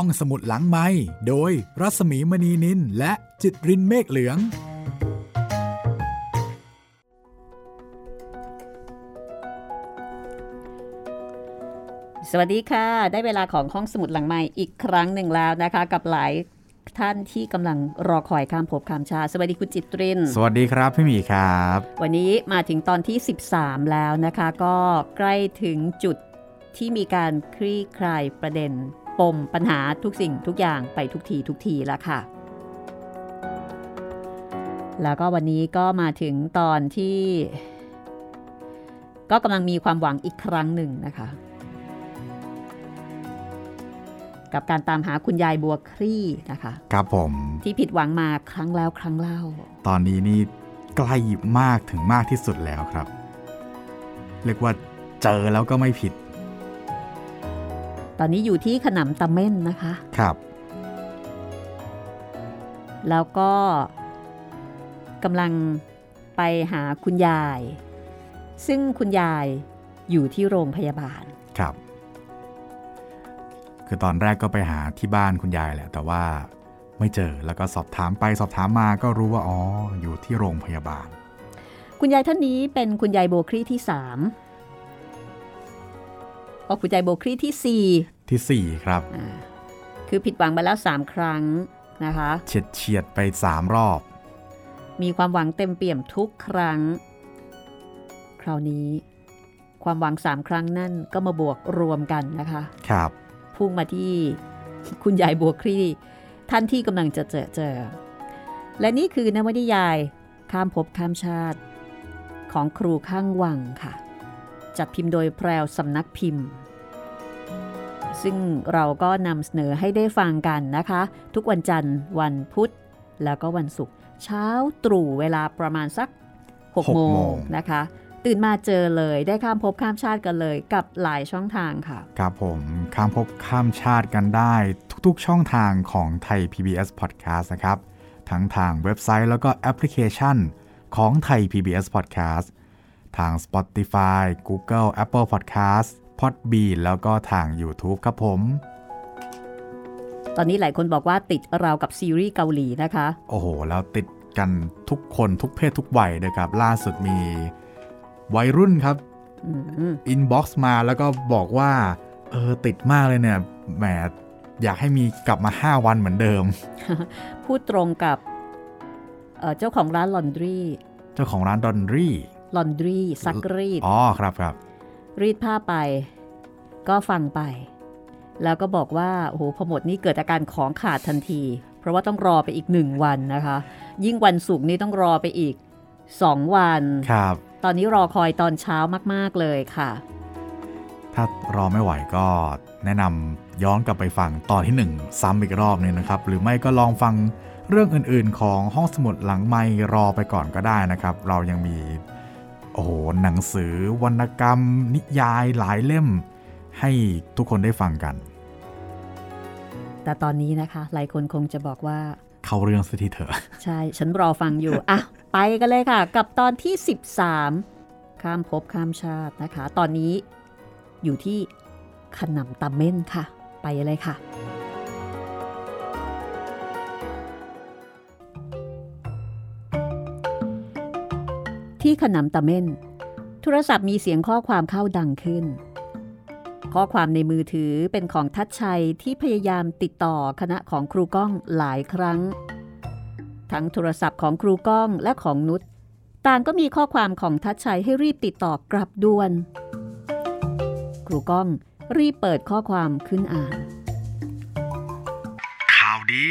ห้องสมุดหลังไม้โดยรัสมีมณีนินและจิตรินเมฆเหลือง สวัสดีค่ะ ได้เวลาของห้องสมุดหลังใหม่อีกครั้งหนึ่งแล้วนะคะ กับหลายท่านที่กำลังรอคอยข้ามภพข้ามชาติสวัสดีคุณจิตริน สวัสดีครับพี่หมีครับ วันนี้มาถึงตอนที่ 13 แล้วนะคะ ก็ใกล้ถึงจุดที่มีการคลี่คลายประเด็น ปมปัญหาทุกสิ่งทุกอย่างไปทุกทีทุกทีแล้วค่ะ แล้วก็วันนี้ก็มาถึงตอนที่ ก็กำลังมีความหวังอีกครั้งหนึ่งนะคะ กับการตามหาคุณยายบัวคลี่นะคะครับผมที่ผิดหวังมาครั้งแล้วครั้งเล่า ตอนนี้นี่ใกล้มากถึงมากที่สุดแล้วครับ เรียกว่าเจอแล้วก็ไม่ผิด ตอนนี้อยู่ที่ขนำตะเม่นนะคะ ครับ แล้วก็กำลังไปหาคุณยาย ซึ่งคุณยายอยู่ที่โรงพยาบาล ครับ คือตอนแรกก็ไปหาที่บ้านคุณยายแหละ แต่ว่าไม่เจอ แล้วก็สอบถามไปสอบถามมาก็รู้ว่าอ๋ออยู่ที่โรงพยาบาล คุณยายท่านนี้เป็นคุณยายโบครีที่สามอ๋อคุณยายโบครีที่สี่ ที่สี่ครับอ่าคือผิดหวังมาแล้วสามครั้งนะคะเฉียดเฉียดๆไปสามรอบ มีความหวังเต็มเปี่ยมทุกครั้ง คราวนี้ ความหวังสามครั้งนั่นก็มาบวกรวมกันนะคะครับพุ่งมาที่คุณยายบัวคลี่ท่านที่กำลังจะเจอเจอ และนี่คือนวนิยายข้ามภพข้ามชาติ ของครูข้างวังค่ะ จัดพิมพ์โดยแพรวสำนักพิมพ์ ซึ่งเราก็นำเสนอให้ได้ฟังกันนะคะ ทุกวันจันทร์ วันพุธ แล้วก็วันศุกร์เช้าตรู่เวลาประมาณสักหก6โมโมงงนะคะ ตื่นมาเจอเลยได้ข้ามภพข้ามชาติกันเลย กับหลายช่องทางค่ะ ครับผมข้ามภพข้ามชาติกันได้ ทุกๆช่องทางของไทย PBS Podcast นะครับ ทั้งทางเว็บไซต์แล้วก็แอปพลิเคชันของไทย PBS Podcast ทาง Spotify Google Apple Podcast Podbean แล้วก็ทาง YouTube ครับผม ตอนนี้หลายคนบอกว่าติดราวกับซีรีส์เกาหลีนะคะ โอ้โห แล้วติดกันทุกคนทุกเพศทุกวัยเลยครับ ล่าสุดมีวัยรุ่นครับอืม inbox มาแล้วก็บอกว่า เออ ติดมากเลยเนี่ยแหมอยากให้มีกลับมา 5 วันเหมือนเดิม พูดตรงกับเอ่อเจ้าของร้าน laundryเจ้าของร้าน laundry laundry ซักรีดอ๋อครับครับ รีดผ้าไป ก็ฟังไป แล้วก็บอกว่าโอ้โหพอหมดนี่เกิดอาการของขาดทันที เพราะว่าต้องรอไปอีกหนึ่งวันนะคะ ยิ่งวันศุกร์นี่ต้องรอไปอีกสองวันครับ ตอนนี้รอคอยตอนเช้ามาก ๆ เลยค่ะ ถ้ารอไม่ไหวก็แนะนำย้อนกลับไปฟังตอนที่1ซ้ำอีกรอบหนึงนะครับ หรือไม่ก็ลองฟังเรื่องอื่นๆ ของห้องสมุดหลังไม่รอไปก่อนก็ได้นะครับ เรายังมี โอ้โหหนังสือวรรณกรรม นิยายหลายเล่ม ให้ทุกคนได้ฟังกัน แต่ตอนนี้นะคะ หลายคนคงจะบอกว่า เข้าเรื่องสักทีเถอะ ใช่ ฉันรอฟังอยู่ อะ ไปกันเลยค่ะ กับตอนที่ 13 ข้ามภพข้ามชาตินะคะ ตอนนี้อยู่ที่ขนำตะเม่นค่ะ ไปเลยค่ะ ที่ขนำตะเม่น โทรศัพท์มีเสียงข้อความเข้าดังขึ้น ข้อความในมือถือเป็นของทัชชัยที่พยายามติดต่อคณะของครูก้องหลายครั้ง ทั้งโทรศัพท์ของครูก้องและของนุชต่างก็มีข้อความของทัชชัยให้รีบติดต่อกลับด่วน ครูก้องรีบเปิดข้อความขึ้นอ่าน ข่าวดี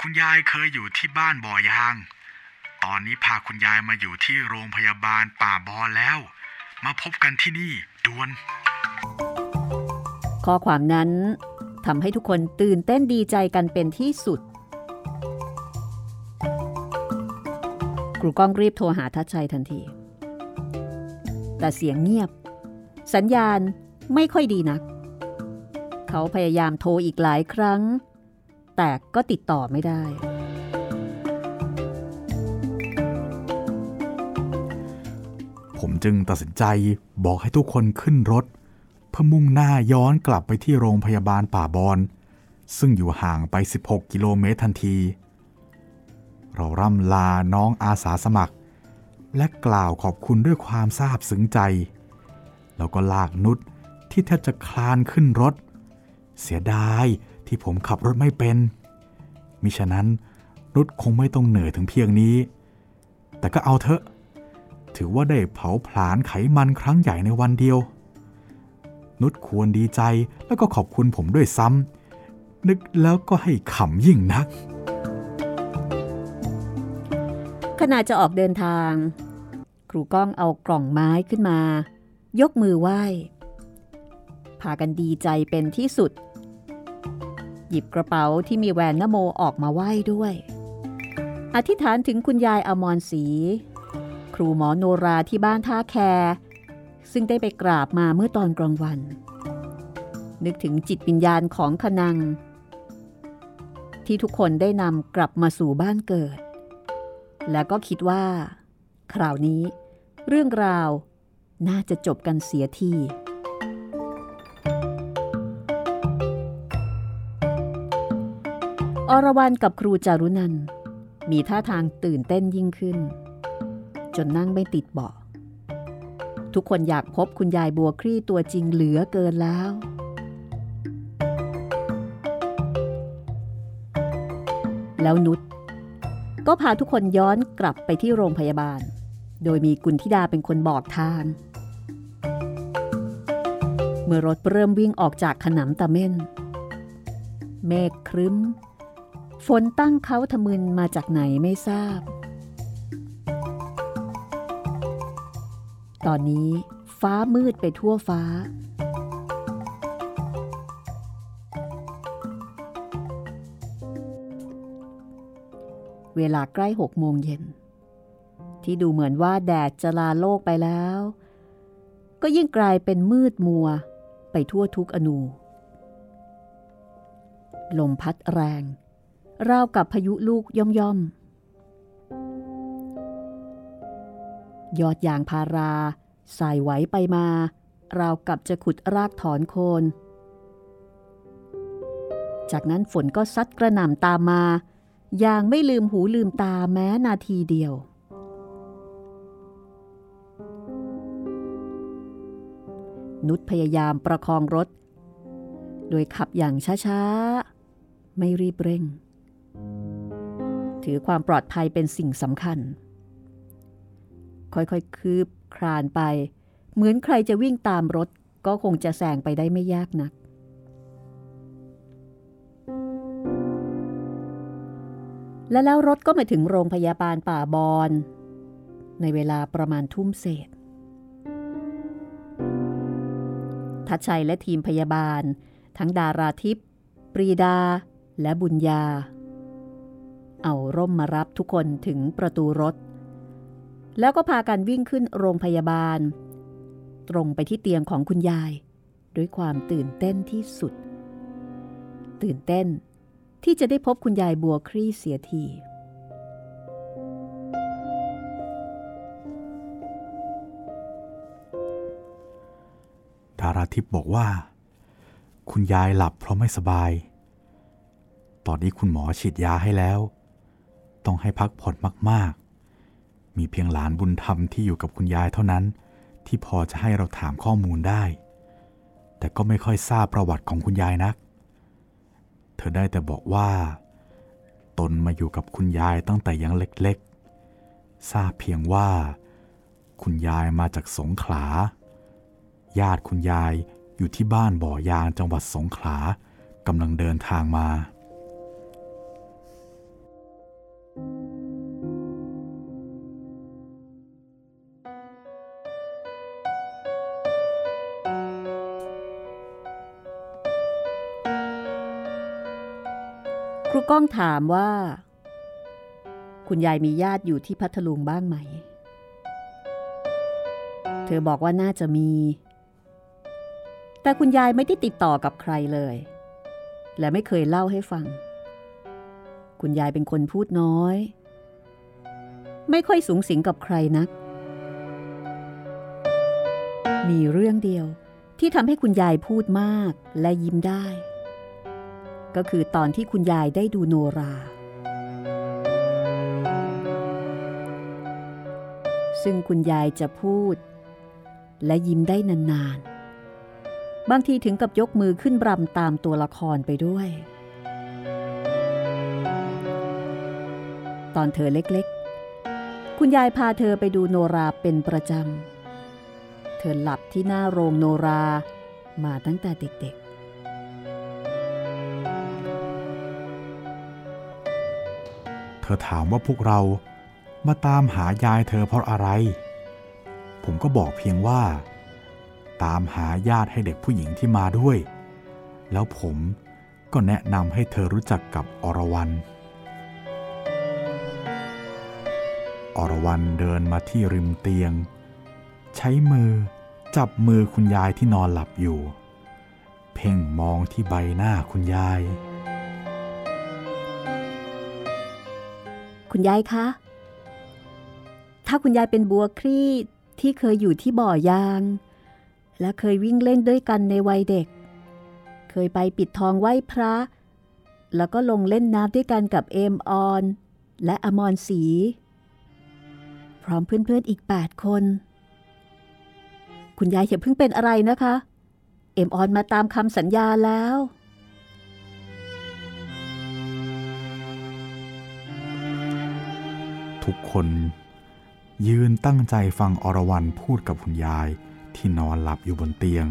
คุณยายเคยอยู่ที่บ้านบ่อยาง ตอนนี้พาคุณยายมาอยู่ที่โรงพยาบาลป่าบอแล้ว มาพบกันที่นี่ด่วน ข้อความนั้นทำให้ทุกคนตื่นเต้นดีใจกันเป็นที่สุด ครูก้องรีบโทรหาทัชชัยทันที แต่เสียงเงียบ สัญญาณไม่ค่อยดีนัก เขาพยายามโทรอีกหลายครั้ง แต่ก็ติดต่อไม่ได้ ผมจึงตัดสินใจบอกให้ทุกคนขึ้นรถ เพื่อมุ่งหน้าย้อนกลับไปที่โรงพยาบาลป่าบอน ซึ่งอยู่ห่างไป 16 กิโลเมตรทันที เราร่ำลาน้องอาสาสมัคร และกล่าวขอบคุณด้วยความซาบซึ้งใจ แล้วก็ลากนุชที่แทบจะคลานขึ้นรถ เสียดายที่ผมขับรถไม่เป็น มิฉะนั้นนุชคงไม่ต้องเหนื่อยถึงเพียงนี้ แต่ก็เอาเถอะ ถือว่าได้เผาผลาญไขมันครั้งใหญ่ในวันเดียว นุชควรดีใจแล้วก็ขอบคุณผมด้วยซ้ำนึกแล้วก็ให้ขำยิ่งนัก ขณะจะออกเดินทาง ครูก้องเอากล่องไม้ขึ้นมา ยกมือไหว้ พากันดีใจเป็นที่สุด หยิบกระเป๋าที่มีแหวนนโมออกมาไหว้ด้วย อธิษฐานถึงคุณยายอมรศรี รูหมอโนราที่บ้านท่าแค ซึ่งได้ไปกราบมาเมื่อตอนกลางวัน นึกถึงจิตวิญญาณของขนัง ที่ทุกคนได้นำกลับมาสู่บ้านเกิด แล้วก็คิดว่า คราวนี้เรื่องราวน่าจะจบกันเสียทีอรวรันกับครูจารุนัน มีท่าทางตื่นเต้นยิ่งขึ้น จนนั่งไม่ติดเบาะ ทุกคนอยากพบคุณยายบัวครี่ตัวจริงเหลือเกินแล้ว แล้วนุชก็พาทุกคนย้อนกลับไปที่โรงพยาบาล โดยมีกุณธิดาเป็นคนบอกทาง เมื่อรถเริ่มวิ่งออกจากขนำตะเม่น เมฆครึ้ม ฝนตั้งเขาทะมึนมาจากไหนไม่ทราบ ตอนนี้ฟ้ามืดไปทั่วฟ้า เวลาใกล้หกโมงเย็น ที่ดูเหมือนว่าแดดจะลาโลกไปแล้ว ก็ยิ่งกลายเป็นมืดมัวไปทั่วทุกอนู ลมพัดแรง ราวกับพายุลูกย่อมย่ ยอดยางพาราสายไหวไปมา ราวกับจะขุดรากถอนโคน จากนั้นฝนก็ซัดกระหน่ำตามมา อย่างไม่ลืมหูลืมตาแม้นาทีเดียว นุชพยายามประคองรถ โดยขับอย่างช้าๆ ไม่รีบเร่ง ถือความปลอดภัยเป็นสิ่งสำคัญ ค่อยๆ คืบคลานไป เหมือนใครจะวิ่งตามรถก็คงจะแซงไปได้ไม่ยากนัก และแล้วรถก็มาถึงโรงพยาบาลป่าบอน ในเวลาประมาณทุ่มเศษ ทัชชัยและทีมพยาบาล ทั้งดาราทิพย์ปรีดา และบุญญา เอาร่มมารับทุกคนถึงประตูรถ แล้วก็พากันวิ่งขึ้นโรงพยาบาล ตรงไปที่เตียงของคุณยาย ด้วยความตื่นเต้นที่สุด ตื่นเต้นที่จะได้พบคุณยายบัวครี่เสียทีดาราทิพย์บอกว่า คุณยายหลับเพราะไม่สบาย ตอนนี้คุณหมอฉีดยาให้แล้ว ต้องให้พักผ่อนมาก มีเพียงหลานบุญธรรมที่อยู่กับคุณยายเท่านั้น ที่พอจะให้เราถามข้อมูลได้ แต่ก็ไม่ค่อยทราบประวัติของคุณยายนัก เธอได้แต่บอกว่า ตนมาอยู่กับคุณยายตั้งแต่ยังเล็กๆ ทราบเพียงว่า คุณยายมาจากสงขลา ญาติคุณยายอยู่ที่บ้านบ่อยางจังหวัดสงขลากำลังเดินทางมา ก้องถามว่า คุณยายมีญาติอยู่ที่พัทลุงบ้างไหม เธอบอกว่าน่าจะมี แต่คุณยายไม่ได้ติดต่อกับใครเลย และไม่เคยเล่าให้ฟัง คุณยายเป็นคนพูดน้อย ไม่ค่อยสูงสิงกับใครนัก มีเรื่องเดียวที่ทำให้คุณยายพูดมากและยิ้มได้ ก็คือตอนที่คุณยายได้ดูโนรา ซึ่งคุณยายจะพูด และยิ้มได้นานๆ บางทีถึงกับยกมือขึ้นรำตามตัวละครไปด้วย ตอนเธอเล็กๆ คุณยายพาเธอไปดูโนราเป็นประจำ เธอหลับที่หน้าโรงโนรามาตั้งแต่เด็ก อถามว่าพวกเรามาตามหายายเธอเพราะอะไร ผมก็บอกเพียงว่า ตามหาญาติให้เด็กผู้หญิงที่มาด้วย แล้วผมก็แนะนำให้เธอรู้จักกับอรวรันอรวรันเดินมาที่ริมเตียง ใช้มือจับมือคุณยายที่นอนหลับอยู่ เพ่งมองที่ใบหน้าคุณยาย คุณยายคะ ถ้าคุณยายเป็นบัวคลี่ที่เคยอยู่ที่บ่อยาง และเคยวิ่งเล่นด้วยกันในวัยเด็ก เคยไปปิดทองไหว้พระ แล้วก็ลงเล่นน้ำด้วยกันกับเอมออน และอมรศรีพร้อมเพื่อนๆอีก 8 คน คุณยายอย่าเพิ่งเป็นอะไรนะคะ เอมออนมาตามคำสัญญาแล้ว ทุกคนยืนตั้งใจฟังอรวรันพูดกับคุณยายที่นอนหลับอยู่บนเตียง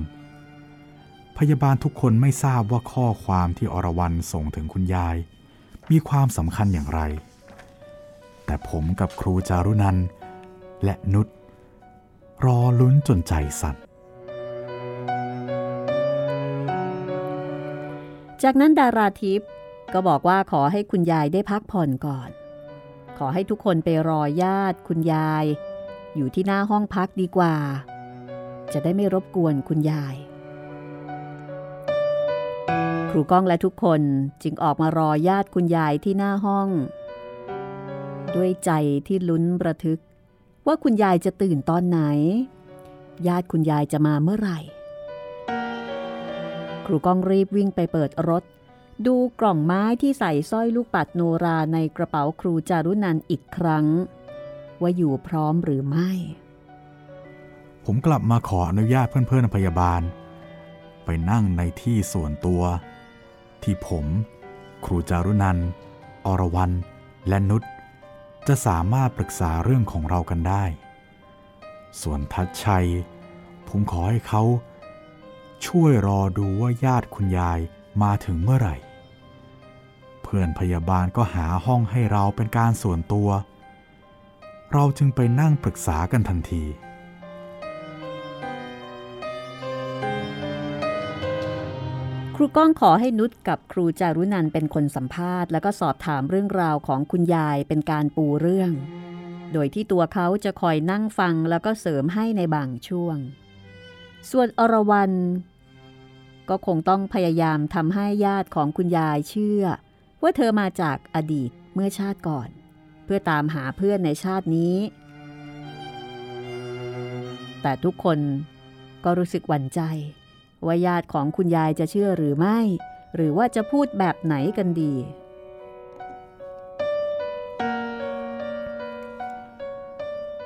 พยาบาลทุกคนไม่ทราบว่าข้อความที่อรวรันส่งถึงคุณยาย มีความสำคัญอย่างไร แต่ผมกับครูจารุนันและนุชรอลุ้นจนใจสั่นจากนั้นดาราทิพย์ก็บอกว่าขอให้คุณยายได้พักผ่อนก่อน อให้ทุกคนไปรอญาติคุณยาย อยู่ที่หน้าห้องพักดีกว่า จะได้ไม่รบกวนคุณยาย ครูก้องและทุกคนจึงออกมารอญาติคุณยายที่หน้าห้อง ด้วยใจที่ลุ้นระทึก ว่าคุณยายจะตื่นตอนไหน ญาติคุณยายจะมาเมื่อไหร่ ครูก้องรีบวิ่งไปเปิดรถ ดูกล่องไม้ที่ใส่สร้อยลูกปัดโนราในกระเป๋าครูจารุนันอีกครั้ง ว่าอยู่พร้อมหรือไม่ ผมกลับมาขออนุญาตเพื่อนๆพยาบาล ไปนั่งในที่ส่วนตัว ที่ผม ครูจารุนันอรวรันและนุชจะสามารถปรึกษาเรื่องของเรากันได้ ส่วนทัดชัย ผมขอให้เขา ช่วยรอดูว่าญาติคุณยายมาถึงเมื่อไหร่ พื่อนพยาบาลก็หาห้องให้เราเป็นการส่วนตัว เราจึงไปนั่งปรึกษากันทันที ครูก้องขอให้นุชกับครูจารุนันเป็นคนสัมภาษณ์แล้วก็สอบถามเรื่องราวของคุณยายเป็นการปูเรื่อง โดยที่ตัวเขาจะคอยนั่งฟังแล้วก็เสริมให้ในบางช่วง ส่วนอรวรันก็คงต้องพยายามทำให้ญาติของคุณยายเชื่อ ว่าเธอมาจากอดีตเมื่อชาติก่อน เพื่อตามหาเพื่อนในชาตินี้ แต่ทุกคนก็รู้สึกหวั่นใจ ว่าญาติของคุณยายจะเชื่อหรือไม่ หรือว่าจะพูดแบบไหนกันดี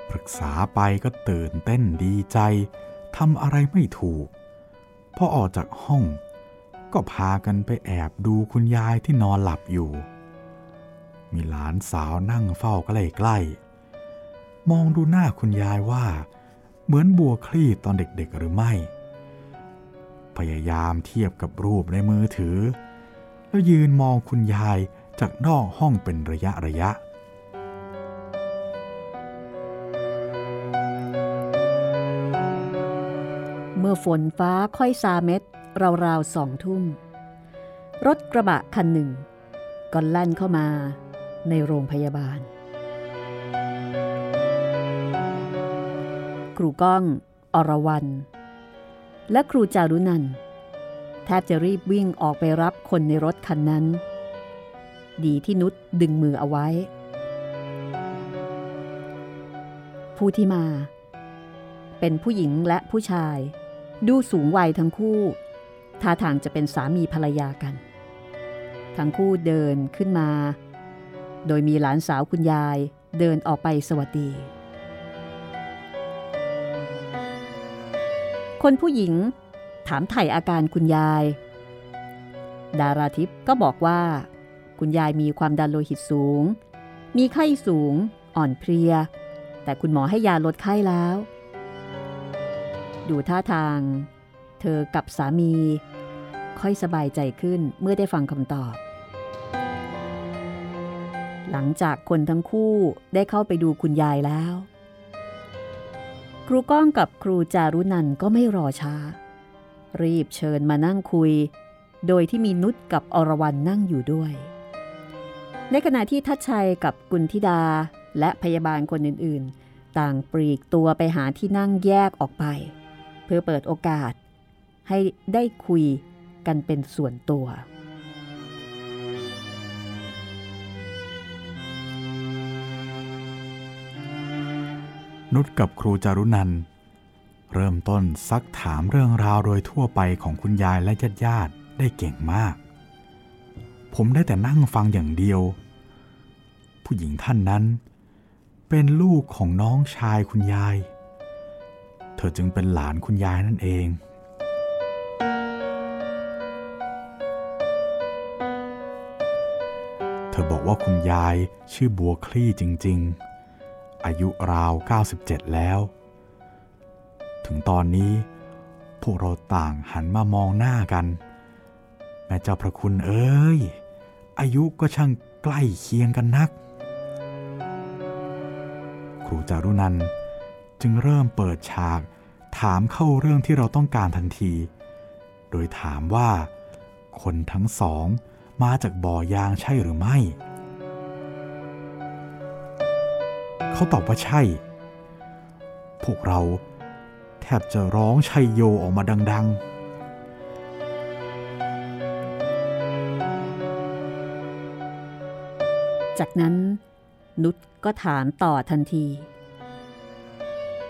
ปรึกษาไปก็ตื่นเต้นดีใจทำอะไรไม่ถูก พอออกจากห้อง ก็พากันไปแอบดูคุณยายที่นอนหลับอยู่ มีหลานสาวนั่งเฝ้าใกล้ๆมองดูหน้าคุณยายว่า เหมือนบัวคลี่ตอนเด็กๆหรือไม่ พยายามเทียบกับรูปในมือถือ แล้วยืนมองคุณยายจากนอกห้องเป็นระยะระยะเมื่อฝนฟ้าค่อยซาเม็ด ราวๆสองทุ่ม รถกระบะคันหนึ่งก็แล่นเข้ามาในโรงพยาบาล ครูก้อง อรวรันและครูจารุนันแทบจะรีบวิ่งออกไปรับคนในรถคันนั้น ดีที่นุชดึงมือเอาไว้ ผู้ที่มา เป็นผู้หญิงและผู้ชาย ดูสูงวัยทั้งคู่ ท่าทางจะเป็นสามีภรรยากัน ทั้งคู่เดินขึ้นมา โดยมีหลานสาวคุณยายเดินออกไปสวัสดี คนผู้หญิงถามไถ่อาการคุณยาย ดาราทิพย์ก็บอกว่า คุณยายมีความดันโลหิตสูง มีไข้สูง อ่อนเพลีย แต่คุณหมอให้ยาลดไข้แล้ว ดูท่าทาง เธอกับสามี ค่อยสบายใจขึ้นเมื่อได้ฟังคำตอบ หลังจากคนทั้งคู่ได้เข้าไปดูคุณยายแล้ว ครูก้องกับครูจารุนันก็ไม่รอช้า รีบเชิญมานั่งคุย โดยที่มีนุชกับอรวรันนั่งอยู่ด้วย ในขณะที่ทัชชัยกับกุลธิดาและพยาบาลคนอื่นๆ ต่างปลีกตัวไปหาที่นั่งแยกออกไป เพื่อเปิดโอกาส ให้ได้คุยกันเป็นส่วนตัว นุชกับครูจารุนัน เริ่มต้นซักถามเรื่องราวโดยทั่วไปของคุณยายและญาติญาติได้เก่งมาก ผมได้แต่นั่งฟังอย่างเดียว ผู้หญิงท่านนั้น เป็นลูกของน้องชายคุณยาย เธอจึงเป็นหลานคุณยายนั่นเอง ธอบอกว่าคุณยายชื่อบัวคลี่จริง ๆ อายุราว 97 แล้ว ถึงตอนนี้ พวกเราต่างหันมามองหน้ากัน แม่เจ้าพระคุณเอ้ย อายุก็ช่างใกล้เคียงกันนัก ครูจารุนันจึงเริ่มเปิดฉากถามเข้าเรื่องที่เราต้องการทันที โดยถามว่า คนทั้งสอง มาจากบ่อยางใช่หรือไม่ เขาตอบว่าใช่ พวกเราแทบจะร้องชัยโยออกมาดัง ๆจากนั้นนุชก็ถามต่อทันที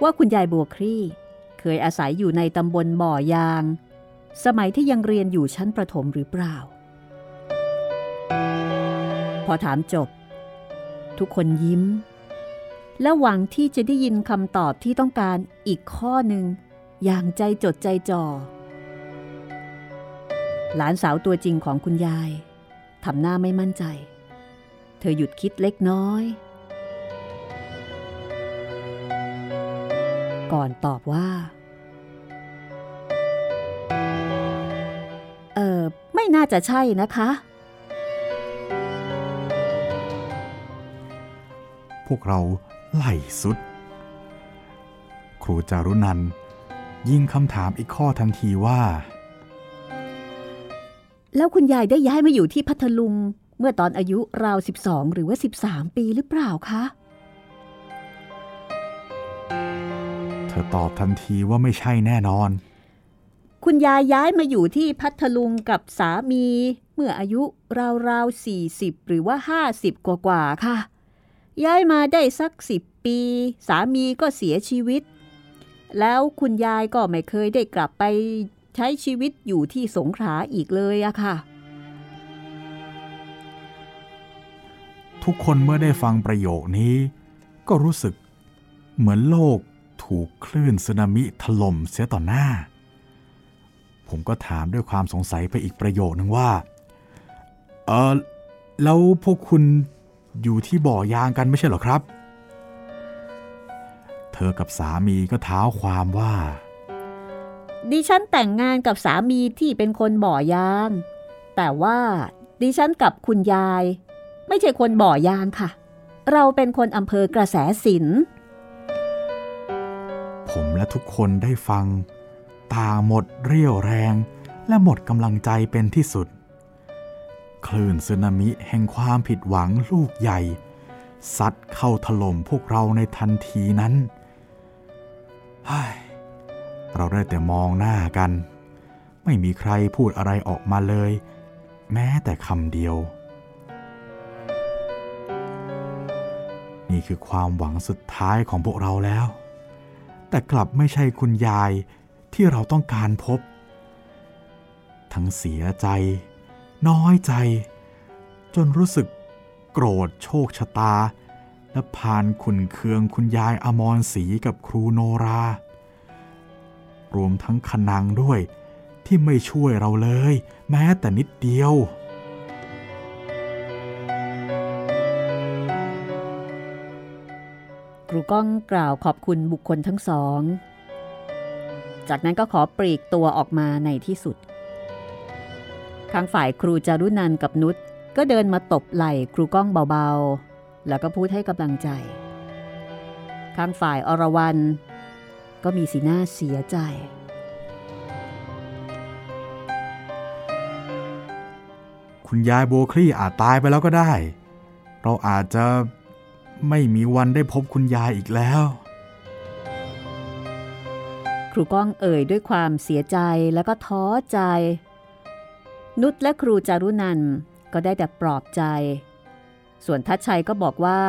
ว่าคุณยายบัวครี่ เคยอาศัยอยู่ในตำบลบ่อยาง สมัยที่ยังเรียนอยู่ชั้นประถมหรือเปล่า พอถามจบ ทุกคนยิ้ม และหวังที่จะได้ยินคำตอบที่ต้องการอีกข้อหนึ่ง อย่างใจจดใจจ่อ หลานสาวตัวจริงของคุณยายทำหน้าไม่มั่นใจ เธอหยุดคิดเล็กน้อย ก่อนตอบว่าเออไม่น่าจะใช่นะคะ พวกเราไล่สุด ครูจารุนันท์ยิงคำถามอีกข้อทันทีว่า แล้วคุณยายได้ย้ายมาอยู่ที่พัทลุง เมื่อตอนอายุราว 12 หรือว่า 13 ปีหรือเปล่าคะ เธอตอบทันทีว่าไม่ใช่แน่นอน คุณยายย้ายมาอยู่ที่พัทลุงกับสามี เมื่ออายุราวๆ40 หรือว่า 50 กว่าๆค่ะ ย้ายมาได้สัก10ปี สามีก็เสียชีวิต แล้วคุณยายก็ไม่เคยได้กลับไปใช้ชีวิตอยู่ที่สงขลาอีกเลยอะค่ะ ทุกคนเมื่อได้ฟังประโยคนี้ ก็รู้สึกเหมือนโลกถูกคลื่นสึนามิถล่มเสียต่อหน้า ผมก็ถามด้วยความสงสัยไปอีกประโยคนึงว่า เออแล้วพวกคุณ อยู่ที่บ่อยางกันไม่ใช่เหรอครับ เธอกับสามีก็เท้าความว่า ดิฉันแต่งงานกับสามีที่เป็นคนบ่อยาง แต่ว่าดิฉันกับคุณยาย ไม่ใช่คนบ่อยางค่ะ เราเป็นคนอำเภอกระแสสิน ผมและทุกคนได้ฟัง ต่างหมดเรี่ยวแรงและหมดกำลังใจเป็นที่สุด คลื่นสึนามิแห่งความผิดหวังลูกใหญ่ ซัดเข้าถล่มพวกเราในทันทีนั้นเฮ้ยเราได้แต่มองหน้ากัน ไม่มีใครพูดอะไรออกมาเลย แม้แต่คำเดียว นี่คือความหวังสุดท้ายของพวกเราแล้ว แต่กลับไม่ใช่คุณยายที่เราต้องการพบ ทั้งเสียใจ น้อยใจ จนรู้สึกโกรธโชคชะตา และพานขุนเคืองคุณยายอมรศรีกับครูโนรา รวมทั้งขนังด้วยที่ไม่ช่วยเราเลย แม้แต่นิดเดียว ครูก้องกล่าวขอบคุณบุคคลทั้งสอง จากนั้นก็ขอปลีกตัวออกมาในที่สุด ข้างฝ่ายครูจารุนันกับนุชก็เดินมาตบไหล่ครูก้องเบาๆ แล้วก็พูดให้กำลังใจข้างฝ่ายอรวรันก็มีสีหน้าเสียใจ คุณยายโบคลี่อาจตายไปแล้วก็ได้ เราอาจจะไม่มีวันได้พบคุณยายอีกแล้ว ครูก้องเอ่ยด้วยความเสียใจแล้วก็ท้อใจ นุชและครูจารุนันก็ได้แต่ปลอบใจ ส่วนทัชชัยก็บอกว่า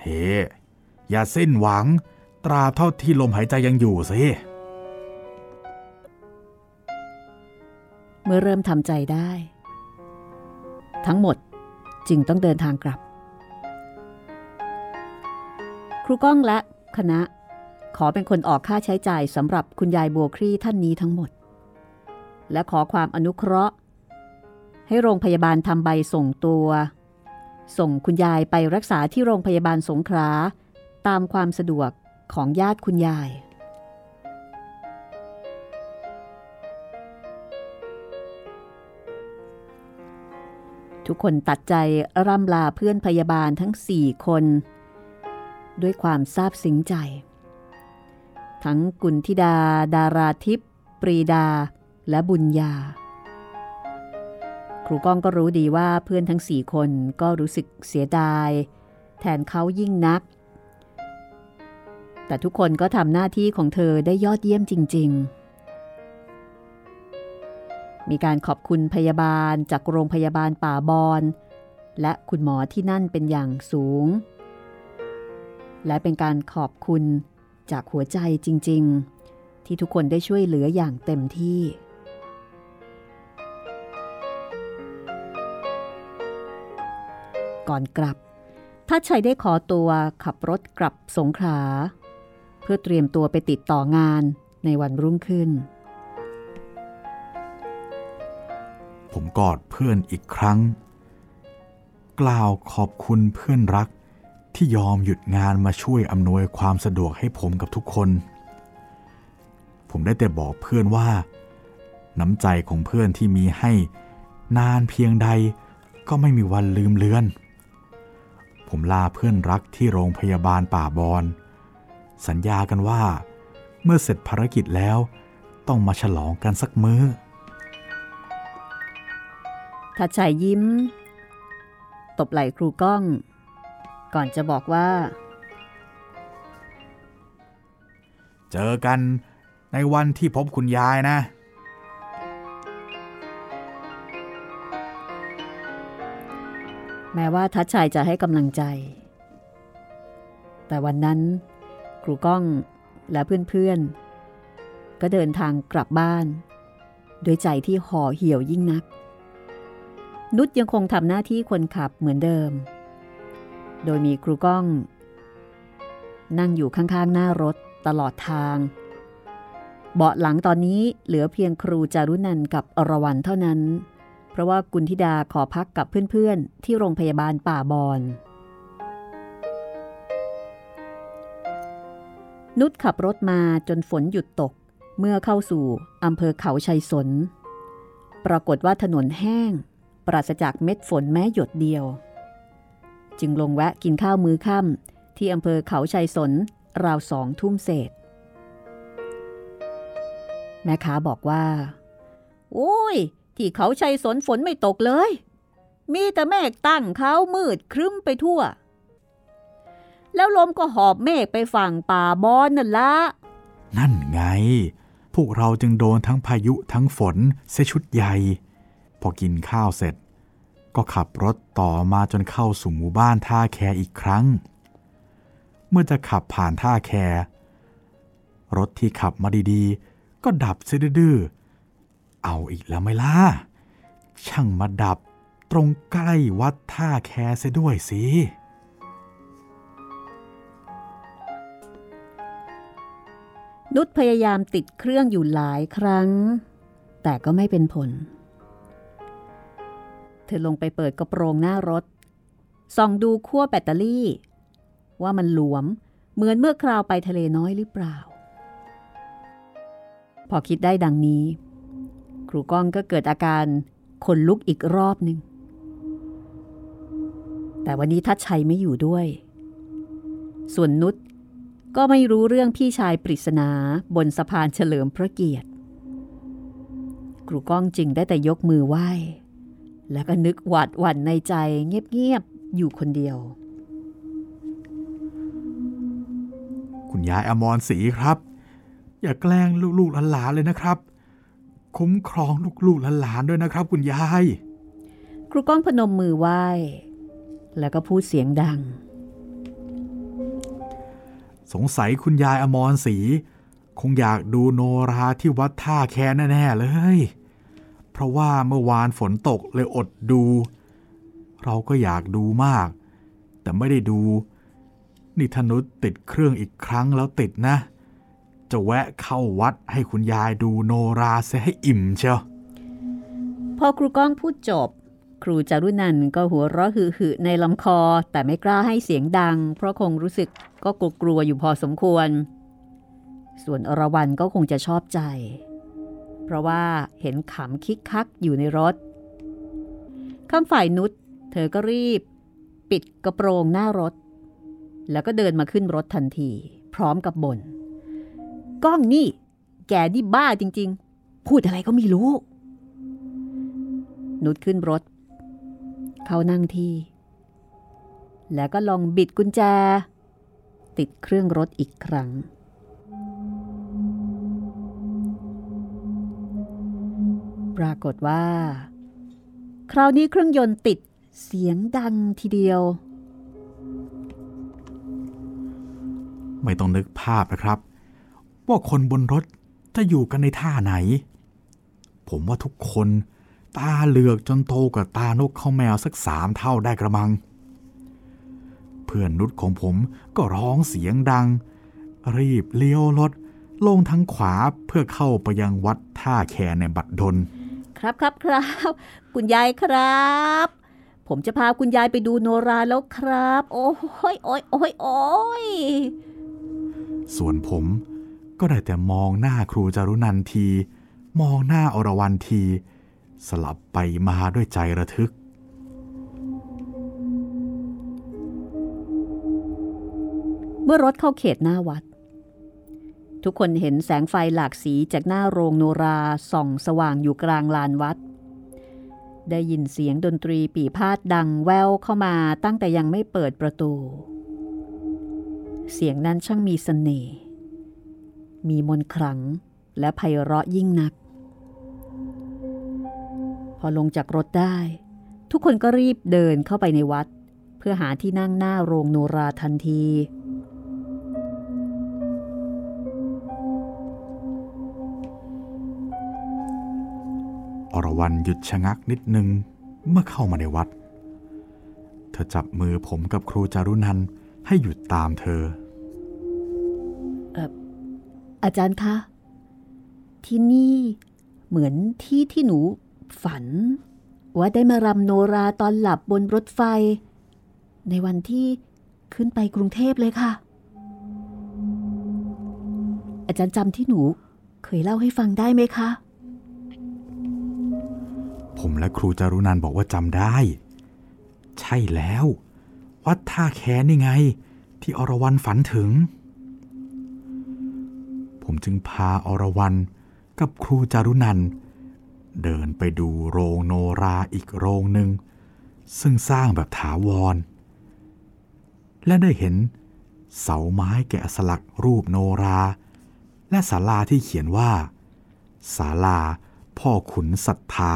เฮ้อย่าสิ้นหวัง ตราบเท่าที่ลมหายใจยังอยู่สิ เมื่อเริ่มทำใจได้ ทั้งหมดจึงต้องเดินทางกลับ ครูก้องและคณะขอเป็นคนออกค่าใช้จ่ายสำหรับคุณยายบัวครี่ท่านนี้ทั้งหมด และขอความอนุเคราะห์ ให้โรงพยาบาลทำใบส่งตัว ส่งคุณยายไปรักษาที่โรงพยาบาลสงขลาตามความสะดวกของญาติคุณยาย ทุกคนตัดใจร่ำลาเพื่อนพยาบาลทั้งสี่คน ด้วยความซาบซึ้งใจ ทั้งกุลธิดา ดาราทิพย์ปรีดา และบุญญา ครูก้องก็รู้ดีว่าเพื่อนทั้งสี่คนก็รู้สึกเสียดาย แทนเขายิ่งนัก แต่ทุกคนก็ทำหน้าที่ของเธอได้ยอดเยี่ยมจริง ๆ มีการขอบคุณพยาบาลจากโรงพยาบาลป่าบอน และคุณหมอที่นั่นเป็นอย่างสูง และเป็นการขอบคุณจากหัวใจจริง ๆ ที่ทุกคนได้ช่วยเหลืออย่างเต็มที่ ก่อนกลับทัดชัยได้ขอตัวขับรถกลับสงขลา เพื่อเตรียมตัวไปติดต่องานในวันรุ่งขึ้น ผมกอดเพื่อนอีกครั้ง กล่าวขอบคุณเพื่อนรักที่ยอมหยุดงานมาช่วยอำนวยความสะดวกให้ผมกับทุกคน ผมได้แต่บอกเพื่อนว่า น้ำใจของเพื่อนที่มีให้นานเพียงใดก็ไม่มีวันลืมเลือน ผมลาเพื่อนรักที่โรงพยาบาลป่าบอน สัญญากันว่า เมื่อเสร็จภารกิจแล้วต้องมาฉลองกันสักมื้อทัดชัยยิ้ม ตบไหล่ครูก้อง ก่อนจะบอกว่า เจอกันในวันที่พบคุณยายนะ แม้ว่าทัดชัยจะให้กำลังใจ แต่วันนั้นครูก้องและเพื่อนๆ ก็เดินทางกลับบ้าน ด้วยใจที่ห่อเหี่ยวยิ่งนัก นุชยังคงทำหน้าที่คนขับเหมือนเดิม โดยมีครูก้อง นั่งอยู่ข้างๆหน้ารถตลอดทาง เบาะหลังตอนนี้เหลือเพียงครูจารุนันกับอรวรันเท่านั้น เพราะว่ากุณธิดาขอพักกับเพื่อนๆ ที่โรงพยาบาลป่าบอน นุชขับรถมาจนฝนหยุดตก เมื่อเข้าสู่อำเภอเขาชัยสน ปรากฏว่าถนนแห้ง ปราศจากเม็ดฝนแม้หยดเดียว จึงลงแวะกินข้าวมื้อค่ำที่อำเภอเขาชัยสนราวสองทุ่มเศษ แม่ค้าบอกว่า โอ้ย ที่เขาชัยสนฝนไม่ตกเลย มีแต่เมฆตั้งเขามืดครึ้มไปทั่ว แล้วลมก็หอบเมฆไปฝั่งป่าบอนนั่นละ นั่นไง พวกเราจึงโดนทั้งพายุทั้งฝนเสยชุดใหญ่ พอกินข้าวเสร็จ ก็ขับรถต่อมาจนเข้าสู่หมู่บ้านท่าแคอีกครั้ง เมื่อจะขับผ่านท่าแครถที่ขับมาดีๆ ก็ดับเสดื้อๆ เอาอีกแล้วไหม่ล่ะ ช่างมาดับตรงใกล้วัดท่าแคเสียด้วยสิ นุชพยายามติดเครื่องอยู่หลายครั้ง แต่ก็ไม่เป็นผล เธอลงไปเปิดกระโปรงหน้ารถ ส่องดูขั้วแบตเตอรี่ ว่ามันหลวมเหมือนเมื่อคราวไปทะเลน้อยหรือเปล่า พอคิดได้ดังนี้ ครูก้องก็เกิดอาการขนลุกอีกรอบหนึ่ง แต่วันนี้ทัดชัยไม่อยู่ด้วย ส่วนนุชก็ไม่รู้เรื่องพี่ชายปริศนาบนสะพานเฉลิมพระเกียรติ ครูก้องจึงได้แต่ยกมือไหว้ แล้วก็นึกหวาดหวั่นในใจเงียบๆอยู่คนเดียว คุณยายอมรศรีครับ อย่าแกล้งลูกๆหลานๆเลยนะครับ คุ้มครองลูกๆหลานๆด้วยนะครับ คุณยาย ครูก้องพนมมือไหว้ แล้วก็พูดเสียงดัง สงสัยคุณยายอมรศรีคงอยากดูโนราที่วัดท่าแคแน่ๆเลย เพราะว่าเมื่อวานฝนตกเลยอดดู เราก็อยากดูมาก แต่ไม่ได้ดู นี่ธนุษติดเครื่องอีกครั้งแล้วติดนะ จะแวะเข้าวัดให้คุณยายดูโนราเสียให้อิ่มเชียวพอครูก้องพูดจบ ครูจารุนันก็หัวเราะหึ่ๆในลำคอ แต่ไม่กล้าให้เสียงดัง เพราะคงรู้สึกก็กลัวอยู่พอสมควร ส่วนอรวรันก็คงจะชอบใจ เพราะว่าเห็นขำคิกคักอยู่ในรถข้ามฝ่ายนุชเธอก็รีบ ปิดกระโปรงหน้ารถ แล้วก็เดินมาขึ้นรถทันที พร้อมกับบน่น ก้องนี่ แกนี่บ้าจริง ๆ พูดอะไรก็ไม่รู้ นุชขึ้นรถ เขานั่งที่ แล้วก็ลองบิดกุญแจ ติดเครื่องรถอีกครั้ง ปรากฏว่า คราวนี้เครื่องยนต์ติดเสียงดังทีเดียวไม่ต้องนึกภาพนะครับ ว่าคนบนรถจะอยู่กันในท่าไหน ผมว่าทุกคนตาเหลือกจนโตกว่าตานกเข้าแมวสักสามเท่าได้กระมัง เพื่อนนุชของผมก็ร้องเสียงดัง รีบเลี้ยวรถ ลงทางขวาเพื่อเข้าไปยังวัดท่าแคในบัดดล ครับครับครับ คุณยายครับ ผมจะพาคุณยายไปดูโนราแล้วครับ โอ้ยโอ้ยโอ้ยโอ้ยส่วนผม ก็ได้แต่มองหน้าครูจารุนันที มองหน้าอรวรันที สลับไปมาด้วยใจระทึก เมื่อรถเข้าเขตหน้าวัด ทุกคนเห็นแสงไฟหลากสีจากหน้าโรงโนราส่องสว่างอยู่กลางลานวัด ได้ยินเสียงดนตรีปีพาดดังแววเข้ามาตั้งแต่ยังไม่เปิดประตู เสียงนั้นช่างมีสเสน่ห์ มีมนต์ขลังและไพเราะยิ่งนัก พอลงจากรถได้ ทุกคนก็รีบเดินเข้าไปในวัด เพื่อหาที่นั่งหน้าโรงโนราทันที อรวรันหยุดชะงักนิดนึงเมื่อเข้ามาในวัด เธอจับมือผมกับครูจารุนันให้หยุดตามเธอ อาจารย์คะ ที่นี่เหมือนที่ที่หนูฝัน ว่าได้มารำโนราตอนหลับบนรถไฟ ในวันที่ขึ้นไปกรุงเทพเลยค่ะ อาจารย์จำที่หนูเคยเล่าให้ฟังได้ไหมคะ ผมและครูจารุนันบอกว่าจำได้ ใช่แล้ว วัดท่าแคนี่ไง ที่อรวรันฝันถึง ผมจึงพาอรวรันกับครูจารุนัน เดินไปดูโรงโนราอีกโรงหนึ่ง ซึ่งสร้างแบบถาวร และได้เห็น เสาไม้แกะสลักรูปโนรา และศาลาที่เขียนว่าศาลาพ่อขุนศรัทธา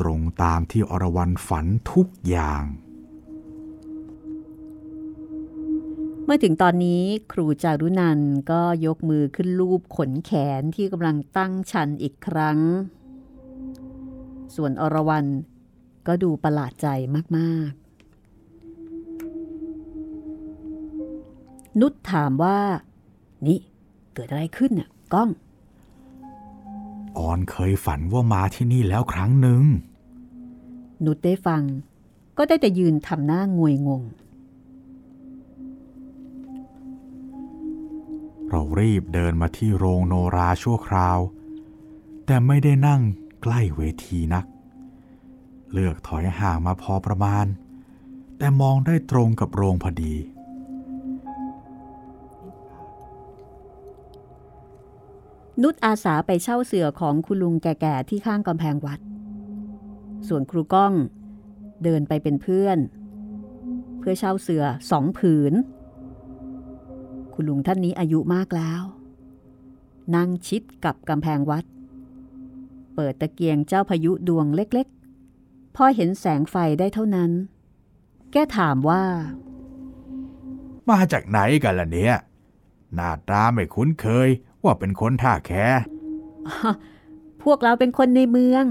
ตรงตามที่อรวรันฝันทุกอย่าง เมื่อถึงตอนนี้ครูจารุนันท์ก็ยกมือขึ้นลูบขนแขนที่กำลังตั้งชันอีกครั้ง ส่วนอรวรันก็ดูประหลาดใจมากๆ นุชถามว่า นี่ เกิดอะไรขึ้นน่ะก้อง ออนเคยฝันว่ามาที่นี่แล้วครั้งหนึ่ง นุชได้ฟัง ก็ได้แต่ยืนทำหน้างวยงง เรารีบเดินมาที่โรงโนราชั่วคราว แต่ไม่ได้นั่งใกล้เวทีนัก เลือกถอยห่างมาพอประมาณ แต่มองได้ตรงกับโรงพอดี นุชอาสาไปเช่าเสื่อของคุณลุงแก่ๆที่ข้างกำแพงวัด ส่วนครูก้องเดินไปเป็นเพื่อน เพื่อเช่าเสื่อสองผืน คุณลุงท่านนี้อายุมากแล้ว นั่งชิดกับกำแพงวัด เปิดตะเกียงเจ้าพายุดวงเล็กๆ พอเห็นแสงไฟได้เท่านั้น แกถามว่า มาจากไหนกันล่ะเนี่ย หน้าตาไม่คุ้นเคยว่าเป็นคนท่าแคพวกเราเป็นคนในเมือง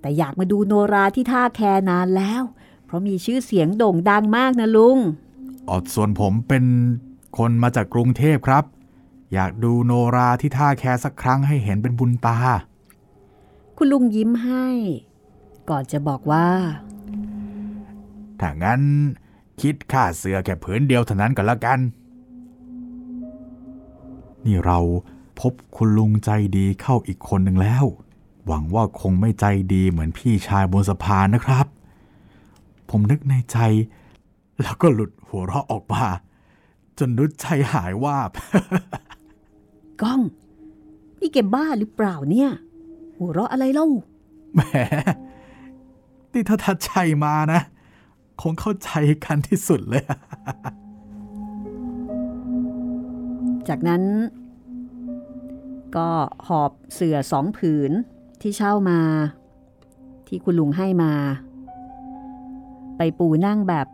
แต่อยากมาดูโนราที่ท่าแคนานแล้ว เพราะมีชื่อเสียงโด่งดังมากนะลุงออดส่วนผมเป็น คนมาจากกรุงเทพครับ อยากดูโนราที่ท่าแคสักครั้งให้เห็นเป็นบุญตา คุณลุงยิ้มให้ ก่อนจะบอกว่า ถ้างั้นคิดค่าเสือแค่ผืนเดียวเท่านั้นก็แล้วกัน นี่เราพบคุณลุงใจดีเข้าอีกคนหนึ่งแล้ว หวังว่าคงไม่ใจดีเหมือนพี่ชายบนสะพานนะครับ ผมนึกในใจ แล้วก็หลุดหัวเราะออกมา จนนุชใจหายวาบ ก้อง นี่แกบ้าหรือเปล่าเนี่ย หัวเราะอะไรเล่า แหม นี่ถ้าทัดชัยมานะ คงเข้าใจกันที่สุดเลย จากนั้น ก็หอบเสื่อสองผืนที่เช่ามา ที่คุณลุงให้มา ไปปูนั่งแบบ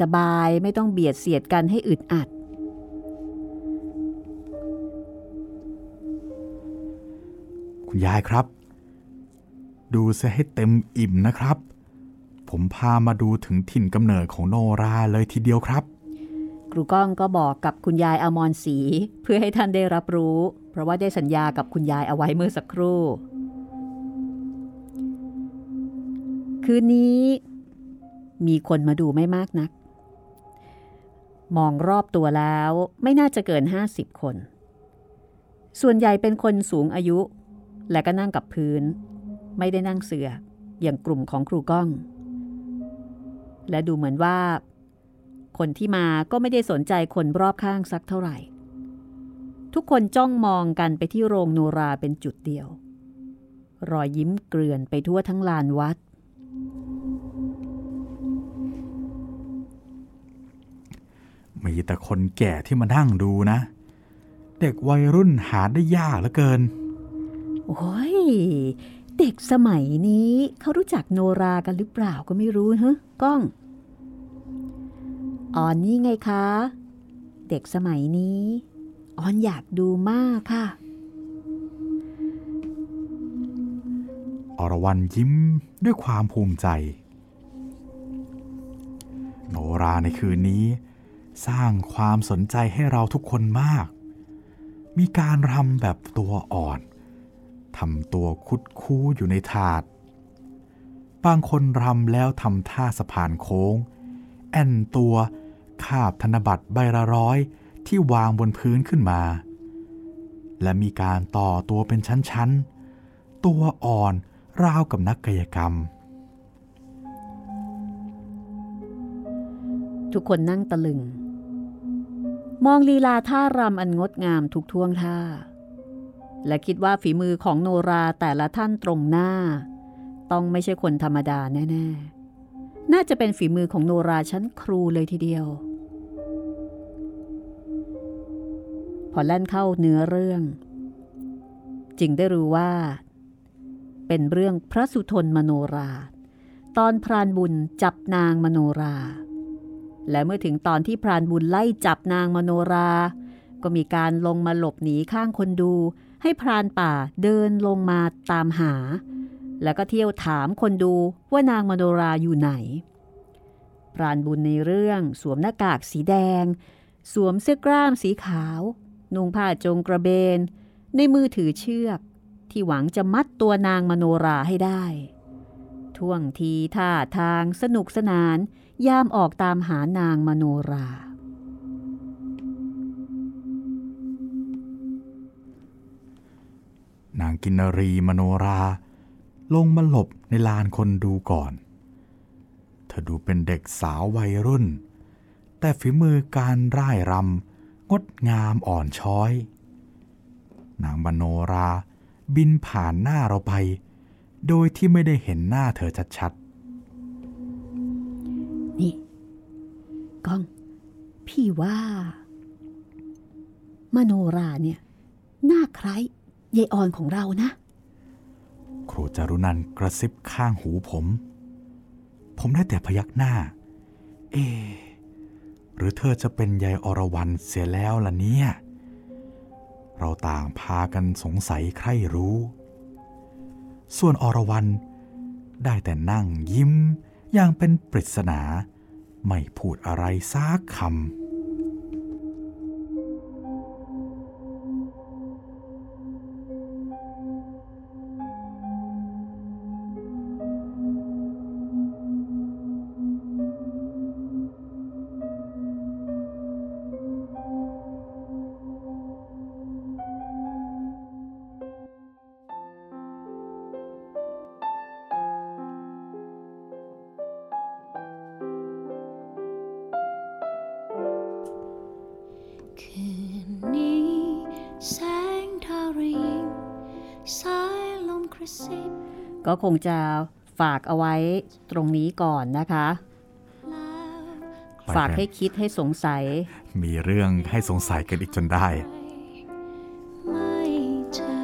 สบายๆ ไม่ต้องเบียดเสียดกันให้อึดอัด คุณยายครับ ดูซะให้เต็มอิ่มนะครับ ผมพามาดูถึงถิ่นกำเนิดของโนราเลยทีเดียวครับ ครูก้องก็บอกกับคุณยายอมรศรีเพื่อให้ท่านได้รับรู้ เพราะว่าได้สัญญากับคุณยายเอาไว้เมื่อสักครู่ คืนนี้ มีคนมาดูไม่มากนัก มองรอบตัวแล้วไม่น่าจะเกิน 50 คนส่วนใหญ่เป็นคนสูงอายุ และก็นั่งกับพื้น ไม่ได้นั่งเสืออย่างกลุ่มของครูก้อง และดูเหมือนว่า คนที่มาก็ไม่ได้สนใจคนรอบข้างสักเท่าไหร่ ทุกคนจ้องมองกันไปที่โรงโนราเป็นจุดเดียว รอยยิ้มเกลื่อนไปทั่วทั้งลานวัด มีแต่คนแก่ที่มานั่งดูนะ เด็กวัยรุ่นหาได้ยากเหลือเกิน โอ้ย เด็กสมัยนี้เขารู้จักโนรากันหรือเปล่าก็ไม่รู้เฮ้ก้องออนนี่ไงคะ เด็กสมัยนี้ออนอยากดูมากค่ะ อรวรันยิ้มด้วยความภูมิใจ โนราในคืนนี้ สร้างความสนใจให้เราทุกคนมาก มีการรำแบบตัวอ่อน ทำตัวคุดคู้อยู่ในถาด บางคนรำแล้วทำท่าสะพานโค้ง แอนตัวคาบธนบัตรใบละร้อยที่วางบนพื้นขึ้นมา และมีการต่อตัวเป็นชั้นๆ ตัวอ่อนราวกับนักกายกรรม ทุกคนนั่งตะลึง มองลีลาท่ารำอันงดงามทุกท่วงท่า และคิดว่าฝีมือของโนราแต่ละท่านตรงหน้า ต้องไม่ใช่คนธรรมดาแน่ๆ น่าจะเป็นฝีมือของโนราชั้นครูเลยทีเดียว พอแล่นเข้าเนื้อเรื่อง จึงได้รู้ว่า เป็นเรื่องพระสุทนมโนรา ตอนพรานบุญจับนางมโนรา และเมื่อถึงตอนที่พรานบุญไล่จับนางมโนรา ก็มีการลงมาหลบหนีข้างคนดู ให้พรานป่าเดินลงมาตามหา แล้วก็เที่ยวถามคนดูว่านางมโนราอยู่ไหน พรานบุญในเรื่องสวมหน้ากากสีแดง สวมเสื้อกล้ามสีขาว นุ่งผ้าจงกระเบน ในมือถือเชือก ที่หวังจะมัดตัวนางมโนราให้ได้ ท่วงทีท่าทางสนุกสนานยามออกตามหานางมโนรา นางกินรีมโนรา ลงมาหลบในลานคนดูก่อน เธอดูเป็นเด็กสาววัยรุ่น แต่ฝีมือการร่ายรำงดงามอ่อนช้อย นางมโนราบินผ่านหน้าเราไป โดยที่ไม่ได้เห็นหน้าเธอชัดนี่ก้อง พี่ว่า มโนราเนี่ยหน้าคล้าย ยายอ่อนของเรานะ ครูจารุนันกระซิบข้างหูผม ผมได้แต่พยักหน้า เอ หรือเธอจะเป็นยายอรวรรณเสียแล้วล่ะเนี่ย เราต่างพากันสงสัยใครรู้ ส่วนอรวรรณได้แต่นั่งยิ้มอย่างเป็นปริศนา ไม่พูดอะไรซักคำ คงจะฝากเอาไว้ตรงนี้ก่อนนะคะแล้วไปฝากให้คิดให้สงสัย มีเรื่องให้สงสัยกันอีกจนได้ไม่เจอ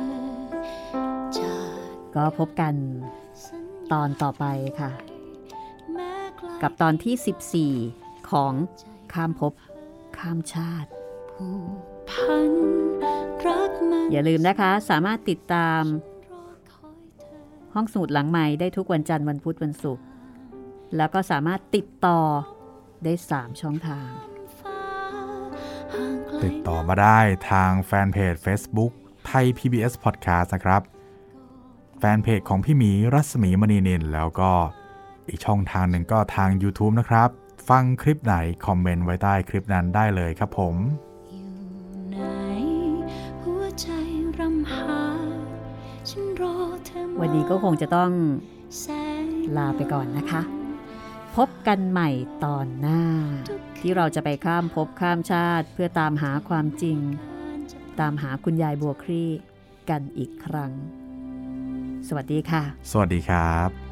จากก็พบกันสัญตญาอนต่อไปค่ะแม้ไกลกับตอนที่ 14 ของข้ามภพข้ามชาติผูกพันรักมันอย่าลืมนะคะสามารถติดตามรอคอยเธอ ห้องสมุดหลังใหม่ได้ทุกวันจันทร์วันพุธวันศุกร์แล้วก็สามารถติดต่อได้ 3 ช่องทาง ติดต่อมาได้ทางแฟนเพจ Facebook ไทย PBS Podcast นะครับ แฟนเพจของพี่หมีรัศมีมณีนินแล้วก็อีกช่องทางหนึ่งก็ทาง YouTube นะครับ ฟังคลิปไหน คอมเมนต์ไว้ใต้คลิปนั้นได้เลยครับผม วันนี้ก็คงจะต้องลาไปก่อนนะคะ พบกันใหม่ตอนหน้า ที่เราจะไปข้ามภพข้ามชาติเพื่อตามหาความจริง ตามหาคุณยายบัวครี่กันอีกครั้ง สวัสดีค่ะ สวัสดีครับ